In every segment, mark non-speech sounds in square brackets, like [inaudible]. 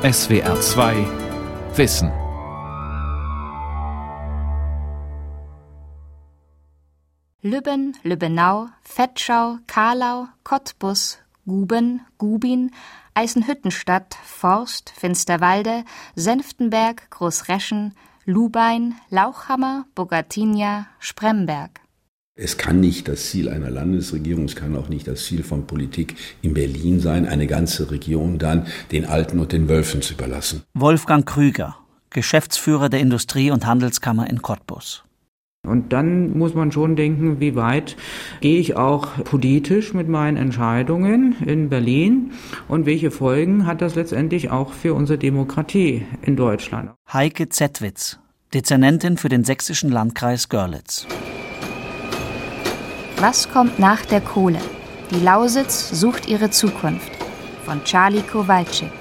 SWR 2 Wissen. Lübben, Lübbenau, Fettschau, Karlau, Cottbus, Guben, Gubin, Eisenhüttenstadt, Forst, Finsterwalde, Senftenberg, Großreschen, Lubein, Lauchhammer, Bogatinia, Spremberg. Es kann nicht das Ziel einer Landesregierung, es kann auch nicht das Ziel von Politik in Berlin sein, eine ganze Region dann den Alten und den Wölfen zu überlassen. Wolfgang Krüger, Geschäftsführer der Industrie- und Handelskammer in Cottbus. Und dann muss man schon denken, wie weit gehe ich auch politisch mit meinen Entscheidungen in Berlin und welche Folgen hat das letztendlich auch für unsere Demokratie in Deutschland. Heike Zettwitz, Dezernentin für den sächsischen Landkreis Görlitz. Was kommt nach der Kohle? Die Lausitz sucht ihre Zukunft. Von Charlie Kowalczyk.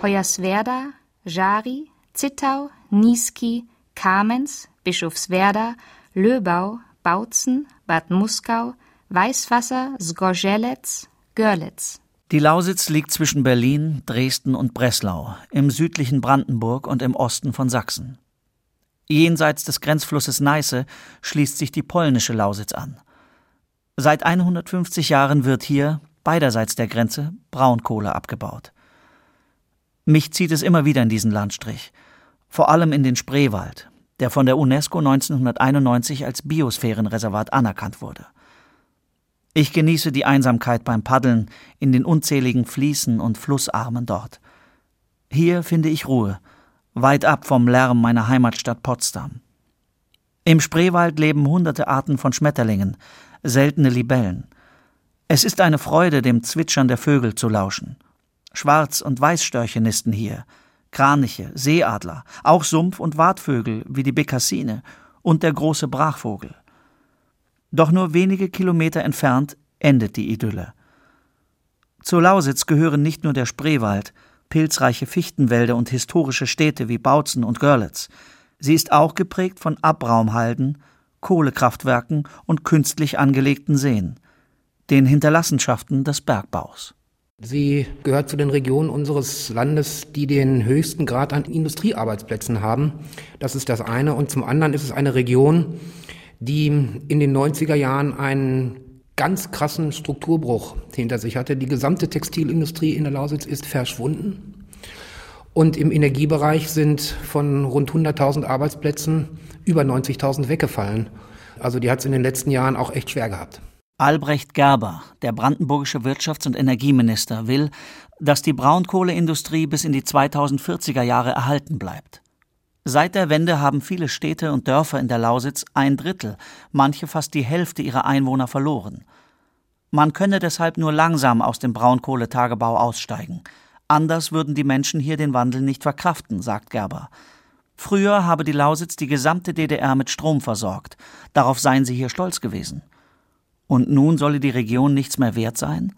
Hoyerswerda, Jari, Zittau, Niesky, Kamenz, Bischofswerda, Löbau, Bautzen, Bad Muskau, Weißwasser, Sgorzelec, Görlitz. Die Lausitz liegt zwischen Berlin, Dresden und Breslau, im südlichen Brandenburg und im Osten von Sachsen. Jenseits des Grenzflusses Neiße schließt sich die polnische Lausitz an. Seit 150 Jahren wird hier, beiderseits der Grenze, Braunkohle abgebaut. Mich zieht es immer wieder in diesen Landstrich, vor allem in den Spreewald, der von der UNESCO 1991 als Biosphärenreservat anerkannt wurde. Ich genieße die Einsamkeit beim Paddeln in den unzähligen Fließen und Flussarmen dort. Hier finde ich Ruhe – weit ab vom Lärm meiner Heimatstadt Potsdam. Im Spreewald leben hunderte Arten von Schmetterlingen, seltene Libellen. Es ist eine Freude, dem Zwitschern der Vögel zu lauschen. Schwarz- und Weißstörche nisten hier, Kraniche, Seeadler, auch Sumpf- und Wartvögel wie die Bekassine und der große Brachvogel. Doch nur wenige Kilometer entfernt endet die Idylle. Zur Lausitz gehören nicht nur der Spreewald, pilzreiche Fichtenwälder und historische Städte wie Bautzen und Görlitz. Sie ist auch geprägt von Abraumhalden, Kohlekraftwerken und künstlich angelegten Seen, den Hinterlassenschaften des Bergbaus. Sie gehört zu den Regionen unseres Landes, die den höchsten Grad an Industriearbeitsplätzen haben. Das ist das eine. Und zum anderen ist es eine Region, die in den 90er Jahren einen ganz krassen Strukturbruch hinter sich hatte. Die gesamte Textilindustrie in der Lausitz ist verschwunden. Und im Energiebereich sind von rund 100.000 Arbeitsplätzen über 90.000 weggefallen. Also die hat es in den letzten Jahren auch echt schwer gehabt. Albrecht Gerber, der brandenburgische Wirtschafts- und Energieminister, will, dass die Braunkohleindustrie bis in die 2040er Jahre erhalten bleibt. Seit der Wende haben viele Städte und Dörfer in der Lausitz ein Drittel, manche fast die Hälfte ihrer Einwohner verloren. Man könne deshalb nur langsam aus dem Braunkohletagebau aussteigen. Anders würden die Menschen hier den Wandel nicht verkraften, sagt Gerber. Früher habe die Lausitz die gesamte DDR mit Strom versorgt. Darauf seien sie hier stolz gewesen. Und nun solle die Region nichts mehr wert sein?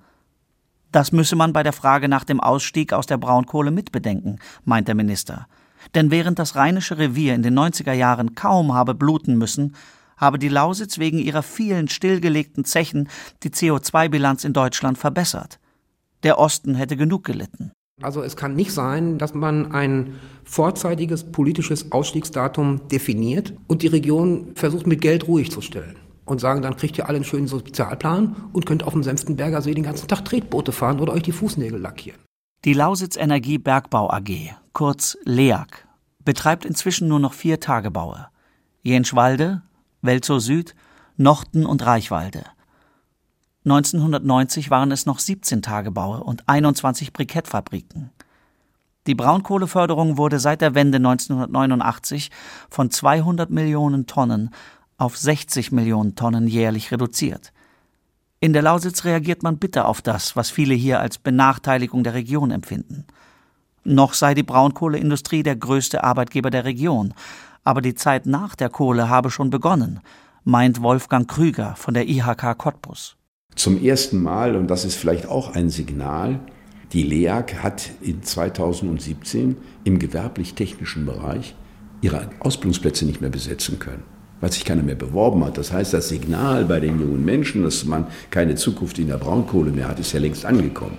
Das müsse man bei der Frage nach dem Ausstieg aus der Braunkohle mitbedenken, meint der Minister. Denn während das Rheinische Revier in den 90er Jahren kaum habe bluten müssen, habe die Lausitz wegen ihrer vielen stillgelegten Zechen die CO2-Bilanz in Deutschland verbessert. Der Osten hätte genug gelitten. Also es kann nicht sein, dass man ein vorzeitiges politisches Ausstiegsdatum definiert und die Region versucht mit Geld ruhig zu stellen und sagen, dann kriegt ihr alle einen schönen Sozialplan und könnt auf dem Senftenberger See den ganzen Tag Tretboote fahren oder euch die Fußnägel lackieren. Die Lausitz Energie Bergbau AG, kurz LEAG, betreibt inzwischen nur noch vier Tagebaue. Jenschwalde, Welzow Süd, Nochten und Reichwalde. 1990 waren es noch 17 Tagebaue und 21 Brikettfabriken. Die Braunkohleförderung wurde seit der Wende 1989 von 200 Millionen Tonnen auf 60 Millionen Tonnen jährlich reduziert. In der Lausitz reagiert man bitter auf das, was viele hier als Benachteiligung der Region empfinden. Noch sei die Braunkohleindustrie der größte Arbeitgeber der Region, aber die Zeit nach der Kohle habe schon begonnen, meint Wolfgang Krüger von der IHK Cottbus. Zum ersten Mal, und das ist vielleicht auch ein Signal, die LEAG hat in 2017 im gewerblich-technischen Bereich ihre Ausbildungsplätze nicht mehr besetzen können weil sich keiner mehr beworben hat. Das heißt, das Signal bei den jungen Menschen, dass man keine Zukunft in der Braunkohle mehr hat, ist ja längst angekommen.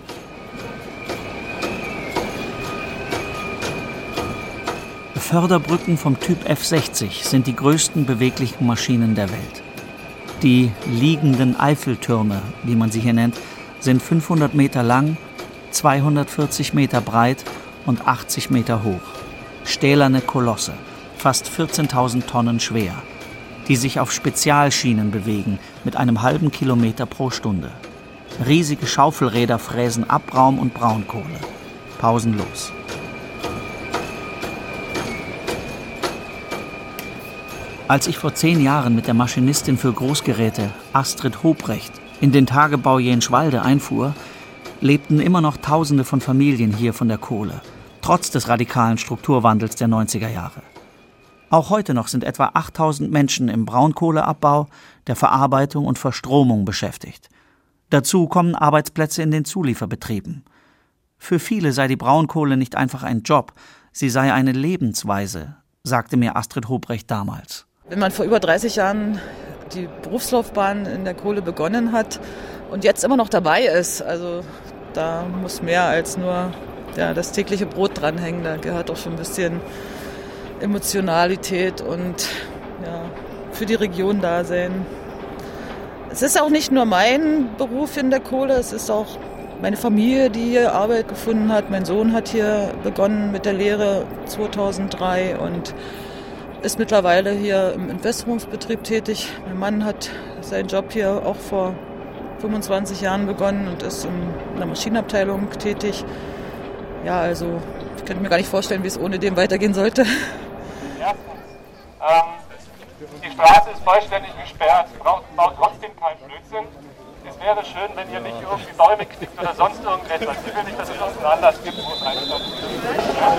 Förderbrücken vom Typ F60 sind die größten beweglichen Maschinen der Welt. Die liegenden Eiffeltürme, wie man sie hier nennt, sind 500 Meter lang, 240 Meter breit und 80 Meter hoch. Stählerne Kolosse, fast 14.000 Tonnen schwer die sich auf Spezialschienen bewegen mit einem halben Kilometer pro Stunde. Riesige Schaufelräder fräsen Abraum und Braunkohle. Pausenlos. Als ich vor zehn Jahren mit der Maschinistin für Großgeräte Astrid Hobrecht in den Tagebau Jenschwalde einfuhr, lebten immer noch Tausende von Familien hier von der Kohle, trotz des radikalen Strukturwandels der 90er Jahre. Auch heute noch sind etwa 8000 Menschen im Braunkohleabbau, der Verarbeitung und Verstromung beschäftigt. Dazu kommen Arbeitsplätze in den Zulieferbetrieben. Für viele sei die Braunkohle nicht einfach ein Job, sie sei eine Lebensweise, sagte mir Astrid Hobrecht damals. Wenn man vor über 30 Jahren die Berufslaufbahn in der Kohle begonnen hat und jetzt immer noch dabei ist, also da muss mehr als nur ja, das tägliche Brot dranhängen. Da gehört auch schon ein bisschen Emotionalität und ja, für die Region da sein. Es ist auch nicht nur mein Beruf in der Kohle, es ist auch meine Familie, die hier Arbeit gefunden hat. Mein Sohn hat hier begonnen mit der Lehre 2003 und ist mittlerweile hier im Entwässerungsbetrieb tätig. Mein Mann hat seinen Job hier auch vor 25 Jahren begonnen und ist in der Maschinenabteilung tätig. Ja, also ich könnte mir gar nicht vorstellen, wie es ohne dem weitergehen sollte. Ähm, die Straße ist vollständig gesperrt. Baut, baut trotzdem keinen Blödsinn. Es wäre schön, wenn ihr nicht irgendwie Bäume knickt oder sonst irgendetwas. Ich will nicht, dass es irgendeinen Anlass gibt, wo es einfach ja.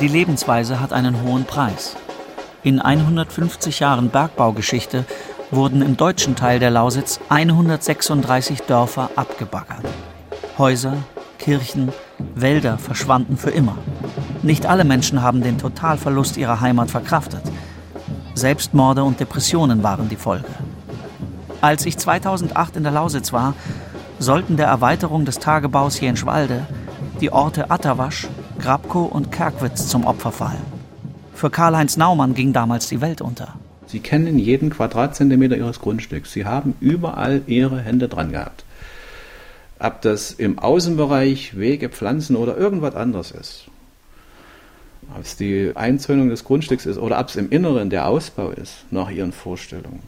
Die Lebensweise hat einen hohen Preis. In 150 Jahren Bergbaugeschichte wurden im deutschen Teil der Lausitz 136 Dörfer abgebaggert. Häuser, Kirchen, Wälder verschwanden für immer. Nicht alle Menschen haben den Totalverlust ihrer Heimat verkraftet. Selbstmorde und Depressionen waren die Folge. Als ich 2008 in der Lausitz war, sollten der Erweiterung des Tagebaus Jenschwalde die Orte Atterwasch, Grabko und Kerkwitz zum Opfer fallen. Für Karl-Heinz Naumann ging damals die Welt unter. Sie kennen jeden Quadratzentimeter Ihres Grundstücks. Sie haben überall Ihre Hände dran gehabt. Ob das im Außenbereich Wege, Pflanzen oder irgendwas anderes ist. Ob es die Einzäunung des Grundstücks ist oder ob es im Inneren der Ausbau ist, nach Ihren Vorstellungen.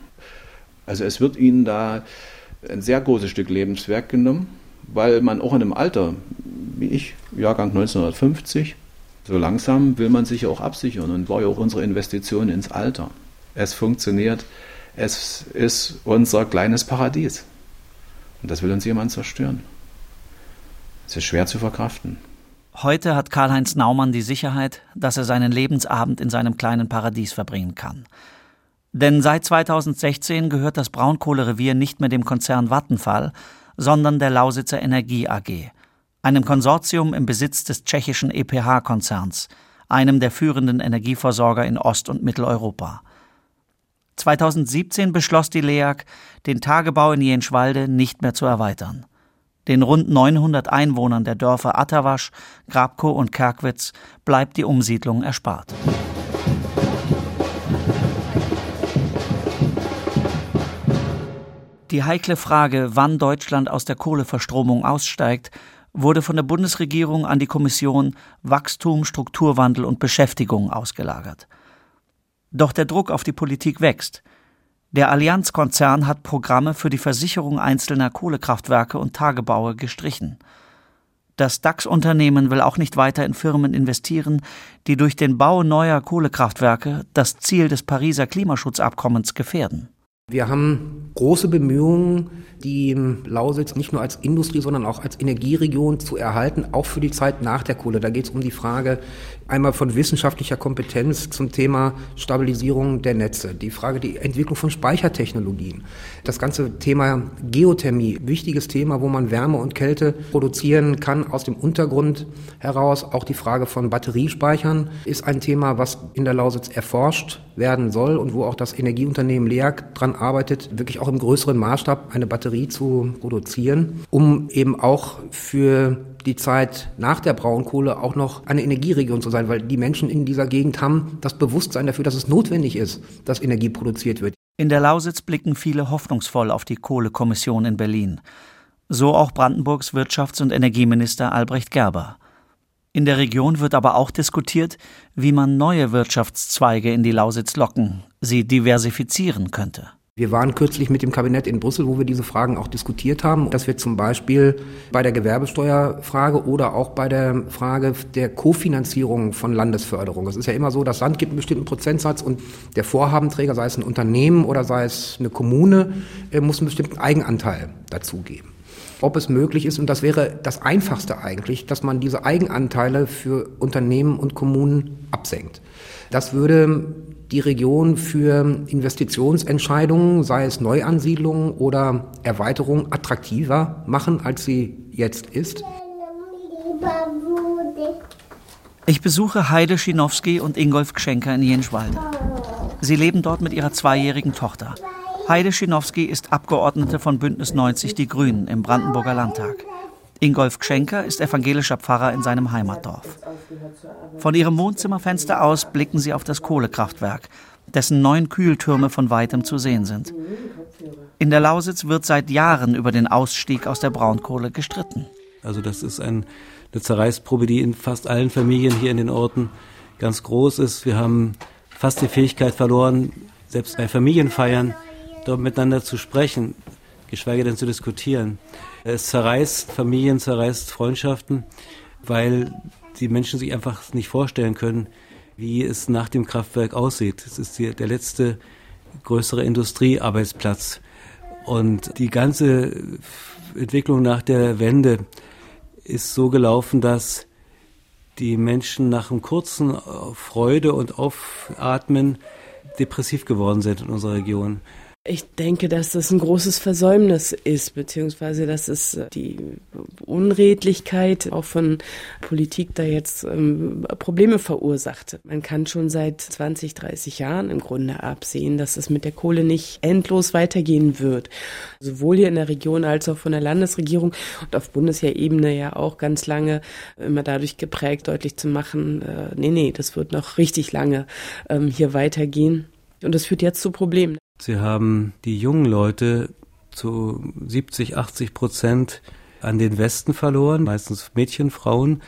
Also es wird Ihnen da ein sehr großes Stück Lebenswerk genommen, weil man auch in einem Alter, wie ich, Jahrgang 1950. So langsam will man sich auch absichern und war ja auch unsere Investition ins Alter. Es funktioniert, es ist unser kleines Paradies. Und das will uns jemand zerstören. Es ist schwer zu verkraften. Heute hat Karl-Heinz Naumann die Sicherheit, dass er seinen Lebensabend in seinem kleinen Paradies verbringen kann. Denn seit 2016 gehört das Braunkohlerevier nicht mehr dem Konzern Vattenfall, sondern der Lausitzer Energie AG, einem Konsortium im Besitz des tschechischen EPH-Konzerns, einem der führenden Energieversorger in Ost- und Mitteleuropa. 2017 beschloss die LEAG, den Tagebau in Jenschwalde nicht mehr zu erweitern. Den rund 900 Einwohnern der Dörfer Atterwasch, Grabko und Kerkwitz bleibt die Umsiedlung erspart. Die heikle Frage, wann Deutschland aus der Kohleverstromung aussteigt, wurde von der Bundesregierung an die Kommission Wachstum, Strukturwandel und Beschäftigung ausgelagert. Doch der Druck auf die Politik wächst. Der Allianzkonzern hat Programme für die Versicherung einzelner Kohlekraftwerke und Tagebaue gestrichen. Das DAX-Unternehmen will auch nicht weiter in Firmen investieren, die durch den Bau neuer Kohlekraftwerke das Ziel des Pariser Klimaschutzabkommens gefährden. Wir haben große Bemühungen, die Lausitz nicht nur als Industrie, sondern auch als Energieregion zu erhalten, auch für die Zeit nach der Kohle. Da geht es um die Frage Einmal von wissenschaftlicher Kompetenz zum Thema Stabilisierung der Netze, die Frage die Entwicklung von Speichertechnologien, das ganze Thema Geothermie, wichtiges Thema, wo man Wärme und Kälte produzieren kann aus dem Untergrund heraus. Auch die Frage von Batteriespeichern ist ein Thema, was in der Lausitz erforscht werden soll und wo auch das Energieunternehmen LEAG dran arbeitet, wirklich auch im größeren Maßstab eine Batterie zu produzieren, um eben auch für die Zeit nach der Braunkohle auch noch eine Energieregion zu sein, weil die Menschen in dieser Gegend haben das Bewusstsein dafür, dass es notwendig ist, dass Energie produziert wird. In der Lausitz blicken viele hoffnungsvoll auf die Kohlekommission in Berlin. So auch Brandenburgs Wirtschafts- und Energieminister Albrecht Gerber. In der Region wird aber auch diskutiert, wie man neue Wirtschaftszweige in die Lausitz locken, sie diversifizieren könnte. Wir waren kürzlich mit dem Kabinett in Brüssel, wo wir diese Fragen auch diskutiert haben, dass wir zum Beispiel bei der Gewerbesteuerfrage oder auch bei der Frage der Kofinanzierung von Landesförderung. Es ist ja immer so, das Land gibt einen bestimmten Prozentsatz und der Vorhabenträger, sei es ein Unternehmen oder sei es eine Kommune, äh, muss einen bestimmten Eigenanteil dazugeben ob es möglich ist, und das wäre das Einfachste eigentlich, dass man diese Eigenanteile für Unternehmen und Kommunen absenkt. Das würde die Region für Investitionsentscheidungen, sei es Neuansiedlung oder Erweiterung, attraktiver machen, als sie jetzt ist? Ich besuche Heide Schinowski und Ingolf Gschenker in Jenschwalde. Sie leben dort mit ihrer zweijährigen Tochter. Heide Schinowski ist Abgeordnete von Bündnis 90 Die Grünen im Brandenburger Landtag. Ingolf Gschenker ist evangelischer Pfarrer in seinem Heimatdorf. Von ihrem Wohnzimmerfenster aus blicken sie auf das Kohlekraftwerk, dessen neun Kühltürme von weitem zu sehen sind. In der Lausitz wird seit Jahren über den Ausstieg aus der Braunkohle gestritten. Also das ist ein, eine Zerreißprobe, die in fast allen Familien hier in den Orten ganz groß ist. Wir haben fast die Fähigkeit verloren, selbst bei Familienfeiern dort miteinander zu sprechen, geschweige denn zu diskutieren. Es zerreißt Familien, zerreißt Freundschaften, weil die Menschen sich einfach nicht vorstellen können, wie es nach dem Kraftwerk aussieht. Es ist die, der letzte größere Industriearbeitsplatz. Und die ganze Entwicklung nach der Wende ist so gelaufen, dass die Menschen nach einem kurzen Freude und Aufatmen depressiv geworden sind in unserer Region. Ich denke, dass das ein großes Versäumnis ist, beziehungsweise dass es äh, die Unredlichkeit auch von Politik da jetzt ähm, Probleme verursacht. Man kann schon seit 20, 30 Jahren im Grunde absehen, dass es mit der Kohle nicht endlos weitergehen wird. Sowohl hier in der Region als auch von der Landesregierung und auf Bundesebene ja auch ganz lange immer dadurch geprägt, deutlich zu machen, äh, nee, nee, das wird noch richtig lange ähm, hier weitergehen. Und das führt jetzt zu Problemen. Sie haben die jungen Leute zu 70, 80 Prozent an den Westen verloren, meistens Mädchen, Frauen,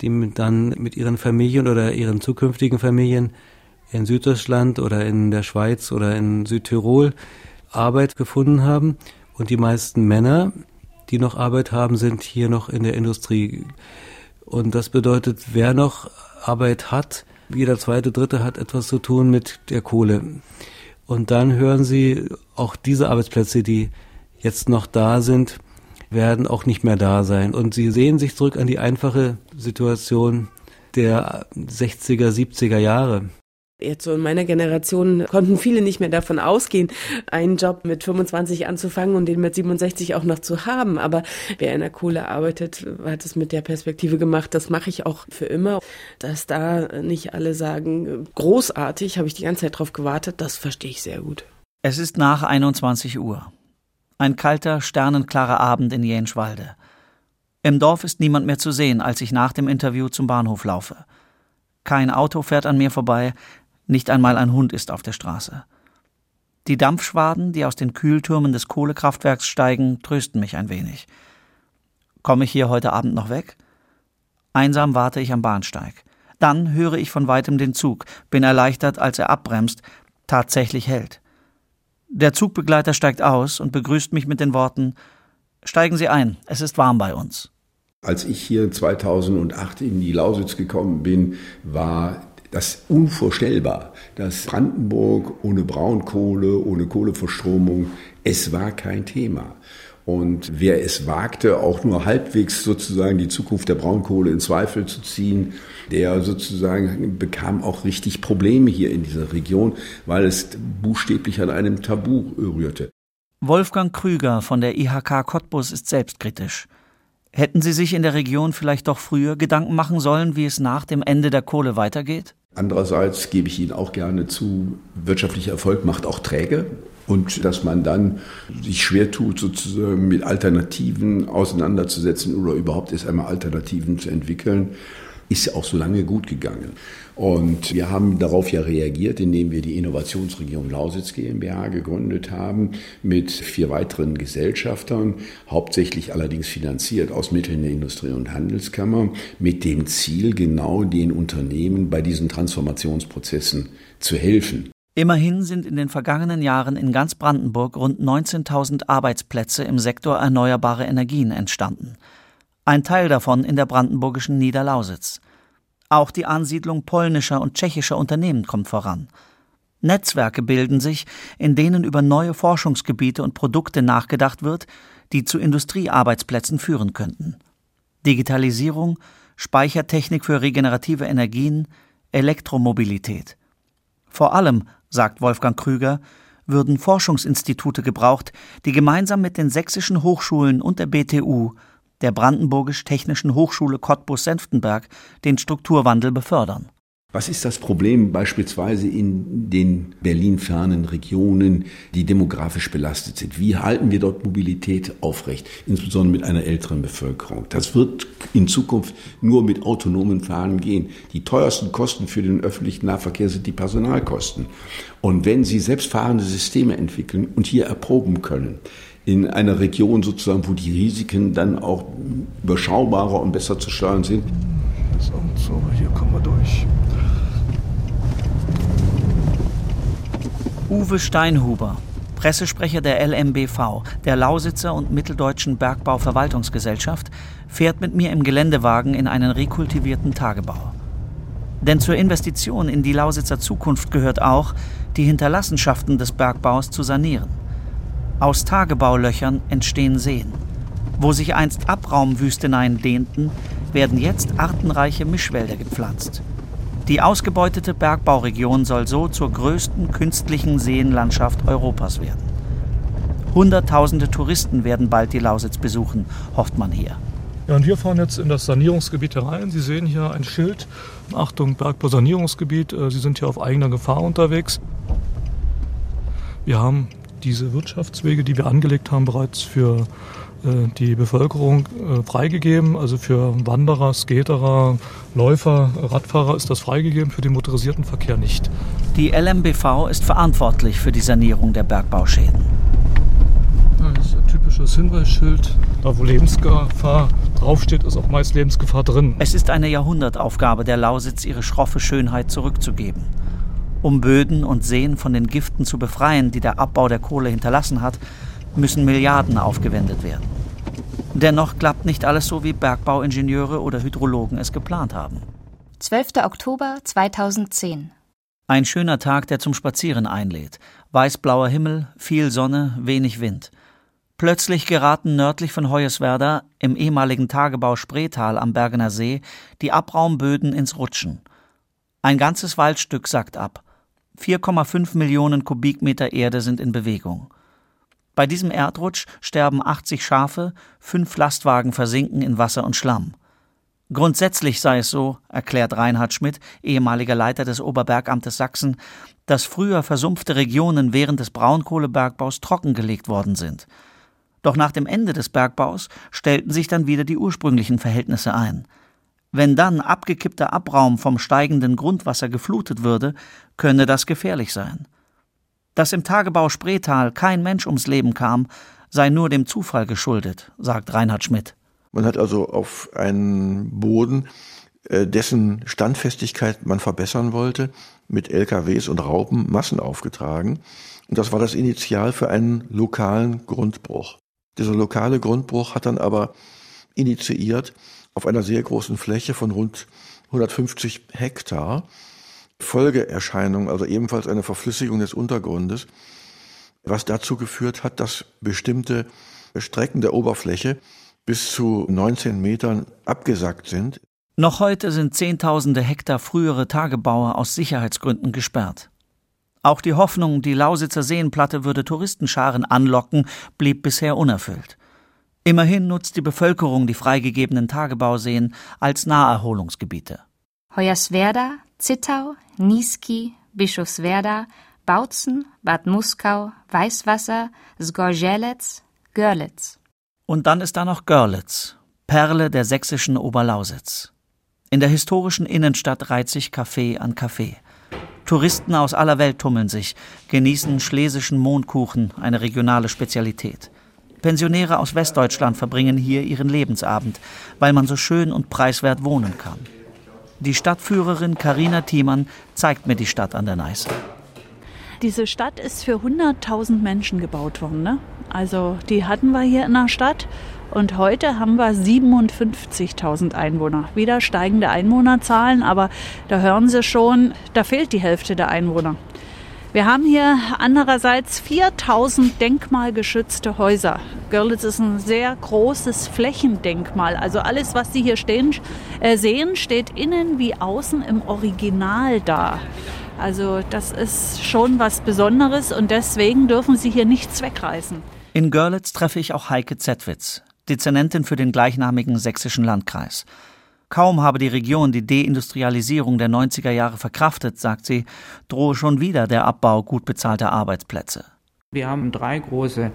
die dann mit ihren Familien oder ihren zukünftigen Familien in Süddeutschland oder in der Schweiz oder in Südtirol Arbeit gefunden haben. Und die meisten Männer, die noch Arbeit haben, sind hier noch in der Industrie. Und das bedeutet, wer noch Arbeit hat, jeder zweite, dritte hat etwas zu tun mit der Kohle. Und dann hören Sie, auch diese Arbeitsplätze, die jetzt noch da sind, werden auch nicht mehr da sein. Und Sie sehen sich zurück an die einfache Situation der 60er, 70er Jahre. Jetzt so in meiner Generation konnten viele nicht mehr davon ausgehen, einen Job mit 25 anzufangen und den mit 67 auch noch zu haben. Aber wer in der Kohle arbeitet, hat es mit der Perspektive gemacht, das mache ich auch für immer. Dass da nicht alle sagen, großartig, habe ich die ganze Zeit drauf gewartet, das verstehe ich sehr gut. Es ist nach 21 Uhr. Ein kalter, sternenklarer Abend in Jenschwalde. Im Dorf ist niemand mehr zu sehen, als ich nach dem Interview zum Bahnhof laufe. Kein Auto fährt an mir vorbei, nicht einmal ein Hund ist auf der Straße. Die Dampfschwaden, die aus den Kühltürmen des Kohlekraftwerks steigen, trösten mich ein wenig. Komme ich hier heute Abend noch weg? Einsam warte ich am Bahnsteig. Dann höre ich von weitem den Zug, bin erleichtert, als er abbremst, tatsächlich hält. Der Zugbegleiter steigt aus und begrüßt mich mit den Worten Steigen Sie ein, es ist warm bei uns. Als ich hier 2008 in die Lausitz gekommen bin, war das unvorstellbar, dass Brandenburg ohne Braunkohle, ohne Kohleverstromung, es war kein Thema. Und wer es wagte, auch nur halbwegs sozusagen die Zukunft der Braunkohle in Zweifel zu ziehen, der sozusagen bekam auch richtig Probleme hier in dieser Region, weil es buchstäblich an einem Tabu rührte. Wolfgang Krüger von der IHK Cottbus ist selbstkritisch. Hätten Sie sich in der Region vielleicht doch früher Gedanken machen sollen, wie es nach dem Ende der Kohle weitergeht? Andererseits gebe ich Ihnen auch gerne zu, wirtschaftlicher Erfolg macht auch träge. Und dass man dann sich schwer tut, sozusagen mit Alternativen auseinanderzusetzen oder überhaupt erst einmal Alternativen zu entwickeln, ist auch so lange gut gegangen. Und wir haben darauf ja reagiert, indem wir die Innovationsregion Lausitz GmbH gegründet haben mit vier weiteren Gesellschaftern, hauptsächlich allerdings finanziert aus Mitteln der Industrie- und Handelskammer, mit dem Ziel, genau den Unternehmen bei diesen Transformationsprozessen zu helfen. Immerhin sind in den vergangenen Jahren in ganz Brandenburg rund 19.000 Arbeitsplätze im Sektor erneuerbare Energien entstanden. Ein Teil davon in der brandenburgischen Niederlausitz. Auch die Ansiedlung polnischer und tschechischer Unternehmen kommt voran. Netzwerke bilden sich, in denen über neue Forschungsgebiete und Produkte nachgedacht wird, die zu Industriearbeitsplätzen führen könnten. Digitalisierung, Speichertechnik für regenerative Energien, Elektromobilität. Vor allem sagt Wolfgang Krüger, würden Forschungsinstitute gebraucht, die gemeinsam mit den sächsischen Hochschulen und der BTU, der Brandenburgisch-Technischen Hochschule Cottbus-Senftenberg, den Strukturwandel befördern. Was ist das Problem beispielsweise in den Berlin-fernen Regionen, die demografisch belastet sind? Wie halten wir dort Mobilität aufrecht, insbesondere mit einer älteren Bevölkerung? Das wird in Zukunft nur mit autonomen Fahren gehen. Die teuersten Kosten für den öffentlichen Nahverkehr sind die Personalkosten. Und wenn Sie selbstfahrende Systeme entwickeln und hier erproben können, in einer Region sozusagen, wo die Risiken dann auch überschaubarer und besser zu steuern sind. So, so hier kommen wir durch. Uwe Steinhuber, Pressesprecher der LMBV, der Lausitzer und Mitteldeutschen Bergbauverwaltungsgesellschaft, fährt mit mir im Geländewagen in einen rekultivierten Tagebau. Denn zur Investition in die Lausitzer Zukunft gehört auch, die Hinterlassenschaften des Bergbaus zu sanieren. Aus Tagebaulöchern entstehen Seen. Wo sich einst Abraumwüsteneien dehnten, werden jetzt artenreiche Mischwälder gepflanzt. Die ausgebeutete Bergbauregion soll so zur größten künstlichen Seenlandschaft Europas werden. Hunderttausende Touristen werden bald die Lausitz besuchen, hofft man hier. Ja, und wir fahren jetzt in das Sanierungsgebiet herein. Sie sehen hier ein Schild. Achtung, Bergbausanierungsgebiet. Äh, Sie sind hier auf eigener Gefahr unterwegs. Wir haben diese Wirtschaftswege, die wir angelegt haben, bereits für äh, die Bevölkerung äh, freigegeben. Also für Wanderer, Skaterer, Läufer, Radfahrer ist das freigegeben, für den motorisierten Verkehr nicht. Die LMBV ist verantwortlich für die Sanierung der Bergbauschäden. Das ist ein typisches Hinweisschild. Da, wo Lebensgefahr draufsteht, ist auch meist Lebensgefahr drin. Es ist eine Jahrhundertaufgabe der Lausitz, ihre schroffe Schönheit zurückzugeben. Um Böden und Seen von den Giften zu befreien, die der Abbau der Kohle hinterlassen hat, müssen Milliarden aufgewendet werden. Dennoch klappt nicht alles so, wie Bergbauingenieure oder Hydrologen es geplant haben. 12. Oktober 2010. Ein schöner Tag, der zum Spazieren einlädt. Weißblauer Himmel, viel Sonne, wenig Wind. Plötzlich geraten nördlich von Hoyerswerda, im ehemaligen Tagebau Spreetal am Bergener See, die Abraumböden ins Rutschen. Ein ganzes Waldstück sackt ab. 4,5 Millionen Kubikmeter Erde sind in Bewegung. Bei diesem Erdrutsch sterben 80 Schafe, fünf Lastwagen versinken in Wasser und Schlamm. Grundsätzlich sei es so, erklärt Reinhard Schmidt, ehemaliger Leiter des Oberbergamtes Sachsen, dass früher versumpfte Regionen während des Braunkohlebergbaus trockengelegt worden sind. Doch nach dem Ende des Bergbaus stellten sich dann wieder die ursprünglichen Verhältnisse ein. Wenn dann abgekippter Abraum vom steigenden Grundwasser geflutet würde, könne das gefährlich sein. Dass im Tagebau Spreetal kein Mensch ums Leben kam, sei nur dem Zufall geschuldet, sagt Reinhard Schmidt. Man hat also auf einen Boden, äh, dessen Standfestigkeit man verbessern wollte, mit LKWs und Raupen Massen aufgetragen. Und das war das Initial für einen lokalen Grundbruch. Dieser lokale Grundbruch hat dann aber initiiert auf einer sehr großen Fläche von rund 150 Hektar Folgeerscheinung, also ebenfalls eine Verflüssigung des Untergrundes, was dazu geführt hat, dass bestimmte Strecken der Oberfläche bis zu 19 Metern abgesackt sind. Noch heute sind Zehntausende Hektar frühere Tagebaue aus Sicherheitsgründen gesperrt. Auch die Hoffnung, die Lausitzer Seenplatte würde Touristenscharen anlocken, blieb bisher unerfüllt. Immerhin nutzt die Bevölkerung die freigegebenen Tagebauseen als Naherholungsgebiete. Hoyerswerda, Zittau, Niesky, Bischofswerda, Bautzen, Bad Muskau, Weißwasser, Sgorzelec, Görlitz. Und dann ist da noch Görlitz, Perle der sächsischen Oberlausitz. In der historischen Innenstadt reiht sich Café an Café. Touristen aus aller Welt tummeln sich, genießen schlesischen Mondkuchen, eine regionale Spezialität. Pensionäre aus Westdeutschland verbringen hier ihren Lebensabend, weil man so schön und preiswert wohnen kann. Die Stadtführerin Karina Thiemann zeigt mir die Stadt an der Neiße. Diese Stadt ist für 100.000 Menschen gebaut worden. Ne? Also die hatten wir hier in der Stadt und heute haben wir 57.000 Einwohner. Wieder steigende Einwohnerzahlen, aber da hören Sie schon, da fehlt die Hälfte der Einwohner. Wir haben hier andererseits 4000 denkmalgeschützte Häuser. Görlitz ist ein sehr großes Flächendenkmal. Also alles, was Sie hier stehen, äh, sehen, steht innen wie außen im Original da. Also das ist schon was Besonderes und deswegen dürfen Sie hier nichts wegreißen. In Görlitz treffe ich auch Heike Zetwitz, Dezernentin für den gleichnamigen sächsischen Landkreis. Kaum habe die Region die Deindustrialisierung der 90er Jahre verkraftet, sagt sie, drohe schon wieder der Abbau gut bezahlter Arbeitsplätze. Wir haben drei große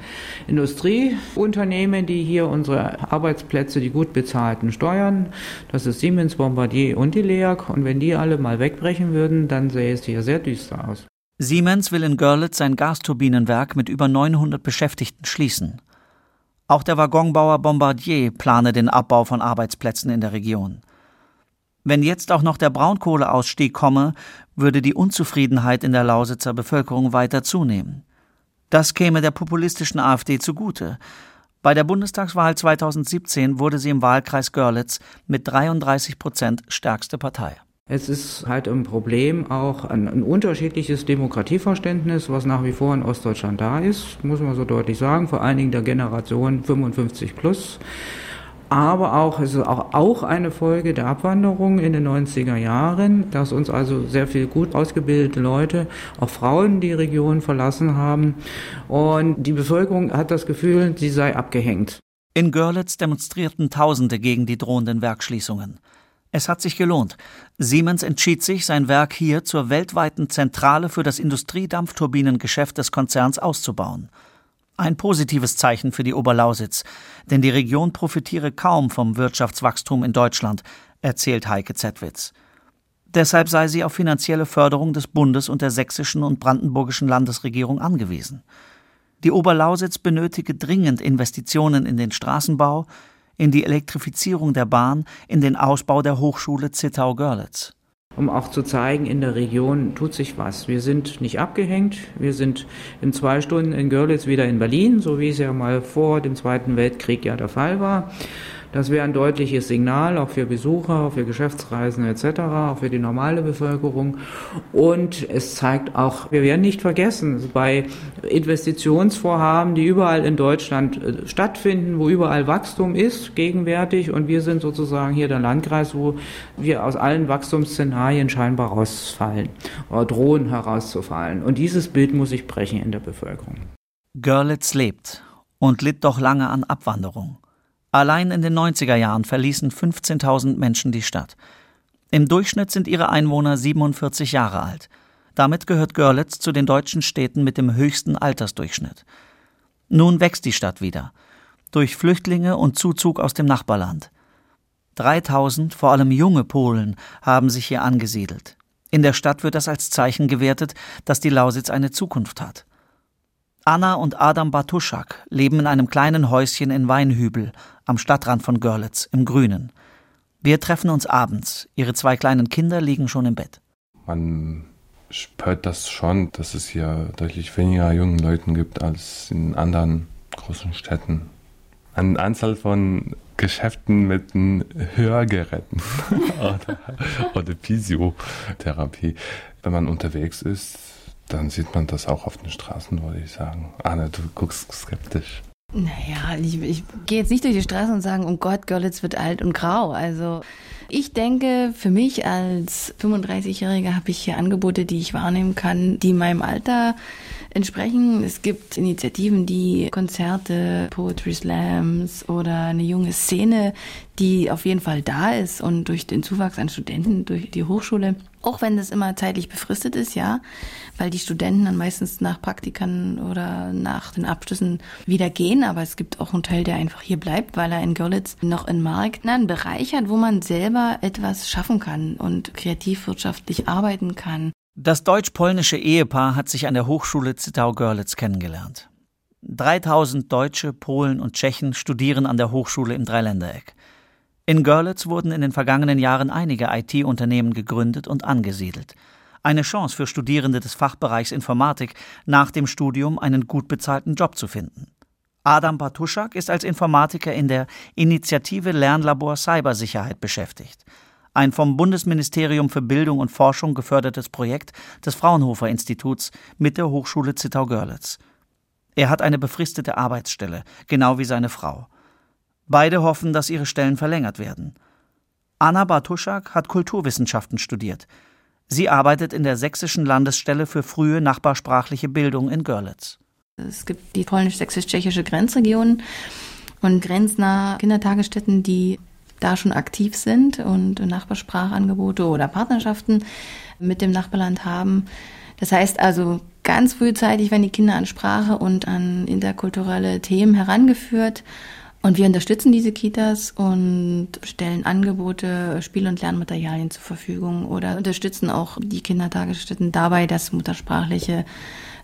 Industrieunternehmen, die hier unsere Arbeitsplätze, die gut bezahlten, steuern. Das ist Siemens, Bombardier und die LEAG. Und wenn die alle mal wegbrechen würden, dann sähe es hier sehr düster aus. Siemens will in Görlitz sein Gasturbinenwerk mit über 900 Beschäftigten schließen. Auch der Waggonbauer Bombardier plane den Abbau von Arbeitsplätzen in der Region. Wenn jetzt auch noch der Braunkohleausstieg komme, würde die Unzufriedenheit in der Lausitzer Bevölkerung weiter zunehmen. Das käme der populistischen AfD zugute. Bei der Bundestagswahl 2017 wurde sie im Wahlkreis Görlitz mit 33 Prozent stärkste Partei. Es ist halt ein Problem auch ein, ein, unterschiedliches Demokratieverständnis, was nach wie vor in Ostdeutschland da ist, muss man so deutlich sagen, vor allen Dingen der Generation 55 plus aber auch, es ist auch, auch eine Folge der Abwanderung in den 90er Jahren, dass uns also sehr viel gut ausgebildete Leute, auch Frauen, die Region verlassen haben. Und die Bevölkerung hat das Gefühl, sie sei abgehängt. In Görlitz demonstrierten Tausende gegen die drohenden Werkschließungen. Es hat sich gelohnt. Siemens entschied sich, sein Werk hier zur weltweiten Zentrale für das Industriedampfturbinengeschäft des Konzerns auszubauen. Ein positives Zeichen für die Oberlausitz, denn die Region profitiere kaum vom Wirtschaftswachstum in Deutschland, erzählt Heike Zetwitz. Deshalb sei sie auf finanzielle Förderung des Bundes und der sächsischen und brandenburgischen Landesregierung angewiesen. Die Oberlausitz benötige dringend Investitionen in den Straßenbau, in die Elektrifizierung der Bahn, in den Ausbau der Hochschule Zittau-Görlitz um auch zu zeigen, in der Region tut sich was. Wir sind nicht abgehängt. Wir sind in zwei Stunden in Görlitz wieder in Berlin, so wie es ja mal vor dem Zweiten Weltkrieg ja der Fall war. Das wäre ein deutliches Signal, auch für Besucher, für Geschäftsreisende etc., auch für die normale Bevölkerung. Und es zeigt auch, wir werden nicht vergessen, bei Investitionsvorhaben, die überall in Deutschland äh, stattfinden, wo überall Wachstum ist, gegenwärtig, und wir sind sozusagen hier der Landkreis, wo wir aus allen Wachstumsszenarien scheinbar rausfallen oder drohen herauszufallen. Und dieses Bild muss sich brechen in der Bevölkerung. Görlitz lebt und litt doch lange an Abwanderung. Allein in den 90er Jahren verließen 15.000 Menschen die Stadt. Im Durchschnitt sind ihre Einwohner 47 Jahre alt. Damit gehört Görlitz zu den deutschen Städten mit dem höchsten Altersdurchschnitt. Nun wächst die Stadt wieder. Durch Flüchtlinge und Zuzug aus dem Nachbarland. 3000, vor allem junge Polen, haben sich hier angesiedelt. In der Stadt wird das als Zeichen gewertet, dass die Lausitz eine Zukunft hat. Anna und Adam Bartuschak leben in einem kleinen Häuschen in Weinhübel am Stadtrand von Görlitz im Grünen. Wir treffen uns abends. Ihre zwei kleinen Kinder liegen schon im Bett. Man spürt das schon, dass es hier deutlich weniger jungen Leuten gibt als in anderen großen Städten. Eine Anzahl von Geschäften mit Hörgeräten [laughs] oder, oder Physiotherapie. Wenn man unterwegs ist, dann sieht man das auch auf den Straßen, würde ich sagen. Anne, du guckst skeptisch. Naja, ich, ich gehe jetzt nicht durch die Straße und sage, oh Gott, Görlitz wird alt und grau. Also ich denke, für mich als 35-Jähriger habe ich hier Angebote, die ich wahrnehmen kann, die meinem Alter entsprechen. Es gibt Initiativen, die Konzerte, Poetry Slams oder eine junge Szene, die auf jeden Fall da ist und durch den Zuwachs an Studenten, durch die Hochschule, auch wenn das immer zeitlich befristet ist, ja, weil die Studenten dann meistens nach Praktikern oder nach den Abschlüssen wieder gehen, aber es gibt auch einen Teil, der einfach hier bleibt, weil er in Görlitz noch einen Markt, einen Bereich hat, wo man selber etwas schaffen kann und kreativwirtschaftlich arbeiten kann. Das deutsch-polnische Ehepaar hat sich an der Hochschule Zittau-Görlitz kennengelernt. 3000 Deutsche, Polen und Tschechen studieren an der Hochschule im Dreiländereck. In Görlitz wurden in den vergangenen Jahren einige IT-Unternehmen gegründet und angesiedelt. Eine Chance für Studierende des Fachbereichs Informatik, nach dem Studium einen gut bezahlten Job zu finden. Adam Bartuschak ist als Informatiker in der Initiative Lernlabor Cybersicherheit beschäftigt ein vom Bundesministerium für Bildung und Forschung gefördertes Projekt des Fraunhofer Instituts mit der Hochschule Zittau-Görlitz. Er hat eine befristete Arbeitsstelle, genau wie seine Frau. Beide hoffen, dass ihre Stellen verlängert werden. Anna Bartuschak hat Kulturwissenschaften studiert. Sie arbeitet in der Sächsischen Landesstelle für frühe nachbarsprachliche Bildung in Görlitz. Es gibt die polnisch-sächsisch-tschechische Grenzregion und grenznahe Kindertagesstätten, die da schon aktiv sind und Nachbarsprachangebote oder Partnerschaften mit dem Nachbarland haben. Das heißt also, ganz frühzeitig werden die Kinder an Sprache und an interkulturelle Themen herangeführt. Und wir unterstützen diese Kitas und stellen Angebote, Spiel- und Lernmaterialien zur Verfügung oder unterstützen auch die Kindertagesstätten dabei, dass muttersprachliche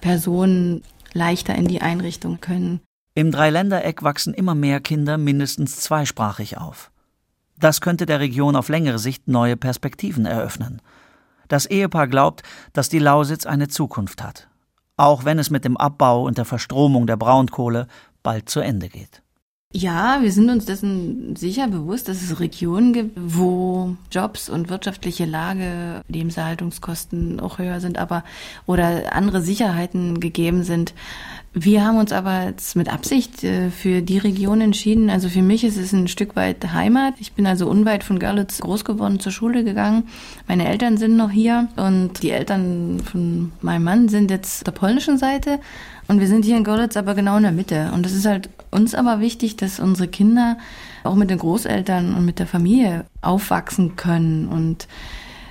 Personen leichter in die Einrichtung können. Im Dreiländereck wachsen immer mehr Kinder mindestens zweisprachig auf. Das könnte der Region auf längere Sicht neue Perspektiven eröffnen. Das Ehepaar glaubt, dass die Lausitz eine Zukunft hat, auch wenn es mit dem Abbau und der Verstromung der Braunkohle bald zu Ende geht. Ja, wir sind uns dessen sicher bewusst, dass es Regionen gibt, wo Jobs und wirtschaftliche Lage, Lebenserhaltungskosten auch höher sind, aber oder andere Sicherheiten gegeben sind, wir haben uns aber jetzt mit Absicht äh, für die Region entschieden. Also für mich ist es ein Stück weit Heimat. Ich bin also unweit von Görlitz groß geworden, zur Schule gegangen. Meine Eltern sind noch hier und die Eltern von meinem Mann sind jetzt der polnischen Seite. Und wir sind hier in Görlitz aber genau in der Mitte. Und es ist halt uns aber wichtig, dass unsere Kinder auch mit den Großeltern und mit der Familie aufwachsen können und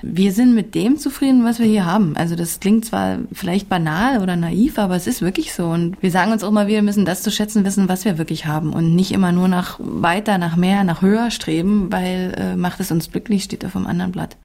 wir sind mit dem zufrieden, was wir hier haben. Also das klingt zwar vielleicht banal oder naiv, aber es ist wirklich so. Und wir sagen uns auch mal, wir müssen das zu schätzen wissen, was wir wirklich haben und nicht immer nur nach weiter, nach mehr, nach höher streben, weil äh, macht es uns glücklich, steht auf dem anderen Blatt.